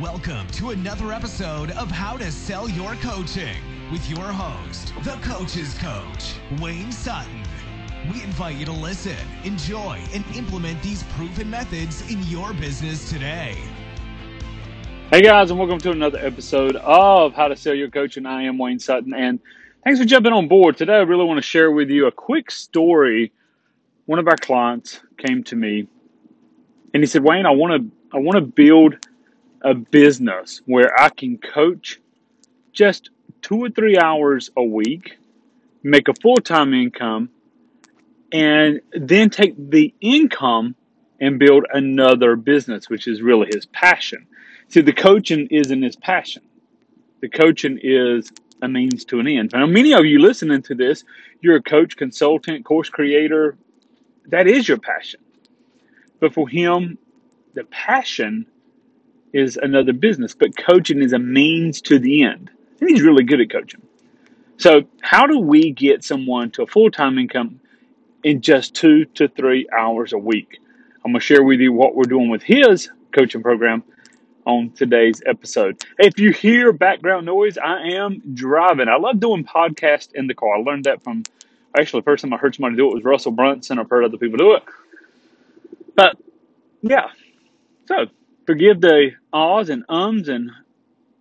Welcome to another episode of How to Sell Your Coaching with your host, the Coach's Coach, Wayne Sutton. We invite you to listen, enjoy, and implement these proven methods in your business today. Hey guys, and welcome to another episode of How to Sell Your Coaching. I am Wayne Sutton, and thanks for jumping on board. Today, I really want to share with you a quick story. One of our clients came to me, and he said, "Wayne, I want to, I want to build a business where I can coach just two or three hours a week, make a full time income, and then take the income and build another business, which is really his passion. See, the coaching isn't his passion. The coaching is a means to an end. Now, many of you listening to this, you're a coach, consultant, course creator. That is your passion. But for him, the passion is another business, but coaching is a means to the end. And he's really good at coaching. So, how do we get someone to a full time income in just two to three hours a week? I'm going to share with you what we're doing with his coaching program on today's episode. If you hear background noise, I am driving. I love doing podcasts in the car. I learned that from actually the first time I heard somebody do it was Russell Brunson. I've heard other people do it. But yeah, so forgive the ahs and ums and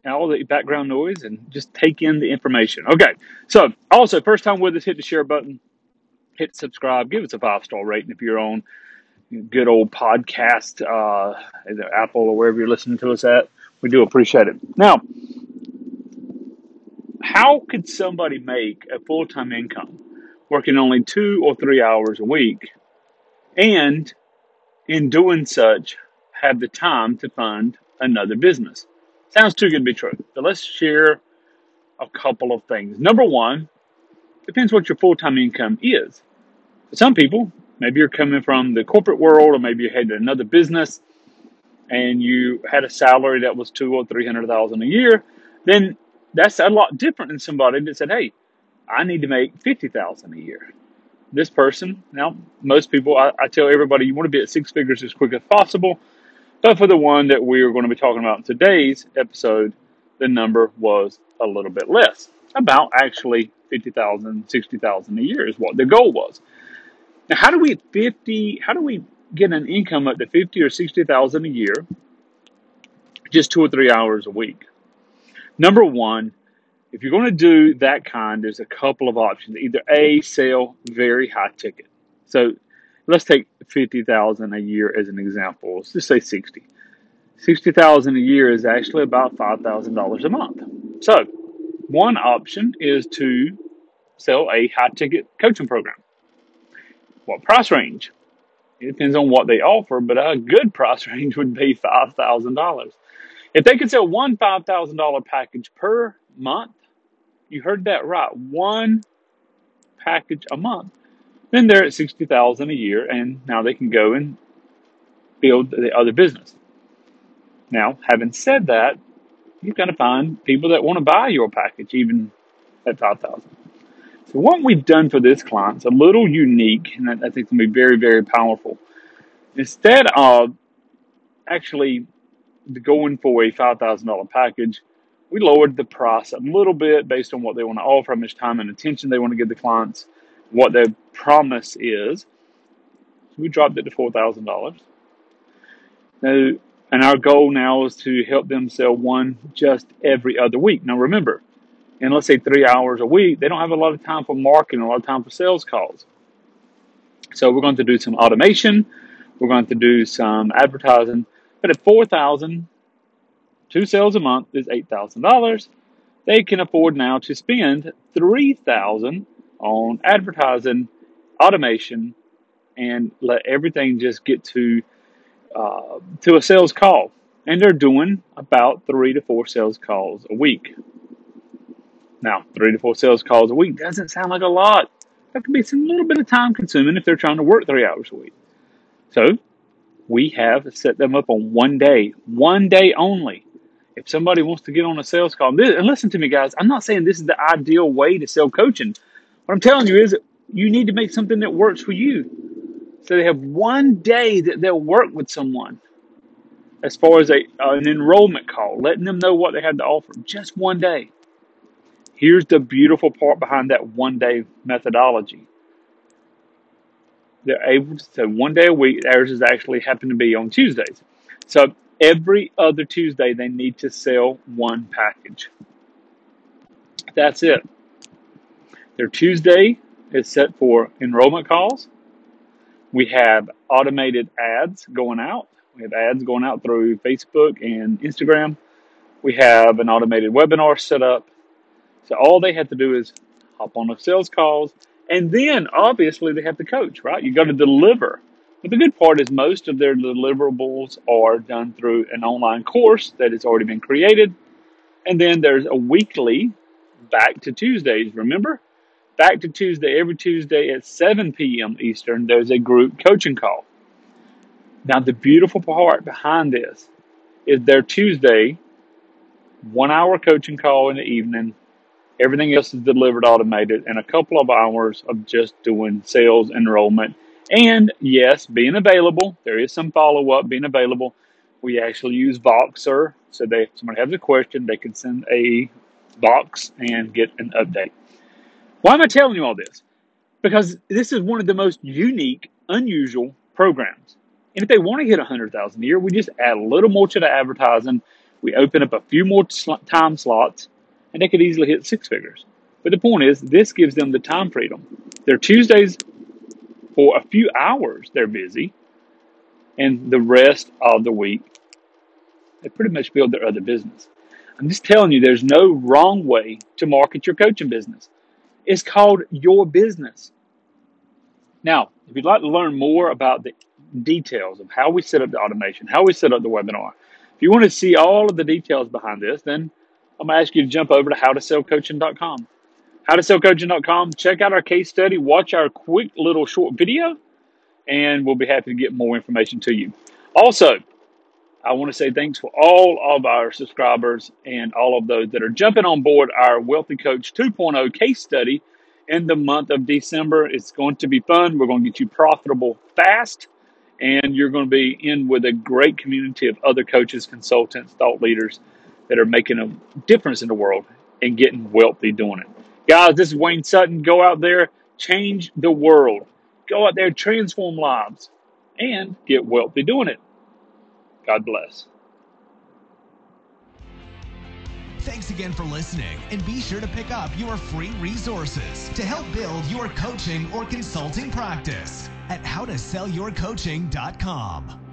all the background noise and just take in the information. Okay, so also, first time with us, hit the share button, hit subscribe, give us a five star rating if you're on good old podcast, uh, either Apple or wherever you're listening to us at. We do appreciate it. Now, how could somebody make a full time income working only two or three hours a week and in doing such have the time to fund another business? Sounds too good to be true. So let's share a couple of things. Number one, depends what your full time income is. For some people, maybe you're coming from the corporate world, or maybe you had another business and you had a salary that was two or three hundred thousand a year, then that's a lot different than somebody that said, "Hey, I need to make fifty thousand a year." This person, now most people, I, I tell everybody, you want to be at six figures as quick as possible. But for the one that we are going to be talking about in today's episode, the number was a little bit less. About actually 50,000, 60,000 a year is what the goal was. Now, how do we 50, how do we get an income up to 50 or 60,000 a year just two or three hours a week? Number one, if you're going to do that kind, there's a couple of options. Either A, sell very high ticket. So let's take 50,000 a year as an example. Let's just say 60. 60,000 a year is actually about $5,000 a month. So, one option is to sell a high ticket coaching program. What price range? It depends on what they offer, but a good price range would be $5,000. If they could sell one $5,000 package per month, you heard that right, one package a month, then they're at 60000 a year, and now they can go and build the other business. Now, having said that, you've got to find people that want to buy your package, even at 5000 so what we've done for this client is a little unique, and I think it's going to be very, very powerful. Instead of actually going for a five thousand dollar package, we lowered the price a little bit based on what they want to offer, how much time and attention they want to give the clients, what their promise is. We dropped it to four thousand dollars. Now, and our goal now is to help them sell one just every other week. Now remember, in let's say three hours a week, they don't have a lot of time for marketing, a lot of time for sales calls. So we're going to do some automation, we're going to do some advertising. But at four thousand, two sales a month is eight thousand dollars. They can afford now to spend three thousand on advertising, automation, and let everything just get to uh, to a sales call. And they're doing about three to four sales calls a week. Now, three to four sales calls a week doesn't sound like a lot. That could be some little bit of time consuming if they're trying to work three hours a week. So, we have set them up on one day, one day only. If somebody wants to get on a sales call, and listen to me, guys, I'm not saying this is the ideal way to sell coaching. What I'm telling you is you need to make something that works for you. So they have one day that they'll work with someone. as far as a, an enrollment call, letting them know what they had to offer, just one day. Here's the beautiful part behind that one day methodology. They're able to say one day a week, theirs is actually happen to be on Tuesdays. So every other Tuesday, they need to sell one package. That's it. Their Tuesday is set for enrollment calls. We have automated ads going out. We have ads going out through Facebook and Instagram. We have an automated webinar set up. So all they have to do is hop on the sales calls, and then obviously they have to coach, right? You got to deliver. But the good part is most of their deliverables are done through an online course that has already been created. And then there's a weekly back to Tuesdays. Remember? Back to Tuesday, every Tuesday at 7 p.m. Eastern, there's a group coaching call. Now, the beautiful part behind this is their Tuesday, one hour coaching call in the evening. Everything else is delivered automated, and a couple of hours of just doing sales enrollment. And yes, being available. There is some follow up being available. We actually use Voxer, so they if someone has a question, they can send a box and get an update. Why am I telling you all this? Because this is one of the most unique, unusual programs. And if they want to hit 100,000 a year, we just add a little more to the advertising. We open up a few more time slots, and they could easily hit six figures. But the point is, this gives them the time freedom. Their Tuesdays, for a few hours, they're busy, and the rest of the week, they pretty much build their other business. I'm just telling you, there's no wrong way to market your coaching business. It's called your business. Now, if you'd like to learn more about the details of how we set up the automation, how we set up the webinar, if you want to see all of the details behind this, then I'm going to ask you to jump over to howtosellcoaching.com. Howtosellcoaching.com, check out our case study, watch our quick little short video, and we'll be happy to get more information to you. Also, I want to say thanks for all of our subscribers and all of those that are jumping on board our Wealthy Coach 2.0 case study in the month of December. It's going to be fun. We're going to get you profitable fast, and you're going to be in with a great community of other coaches, consultants, thought leaders that are making a difference in the world and getting wealthy doing it. Guys, this is Wayne Sutton. Go out there, change the world. Go out there, transform lives, and get wealthy doing it. God bless. Thanks again for listening, and be sure to pick up your free resources to help build your coaching or consulting practice at howtosellyourcoaching.com.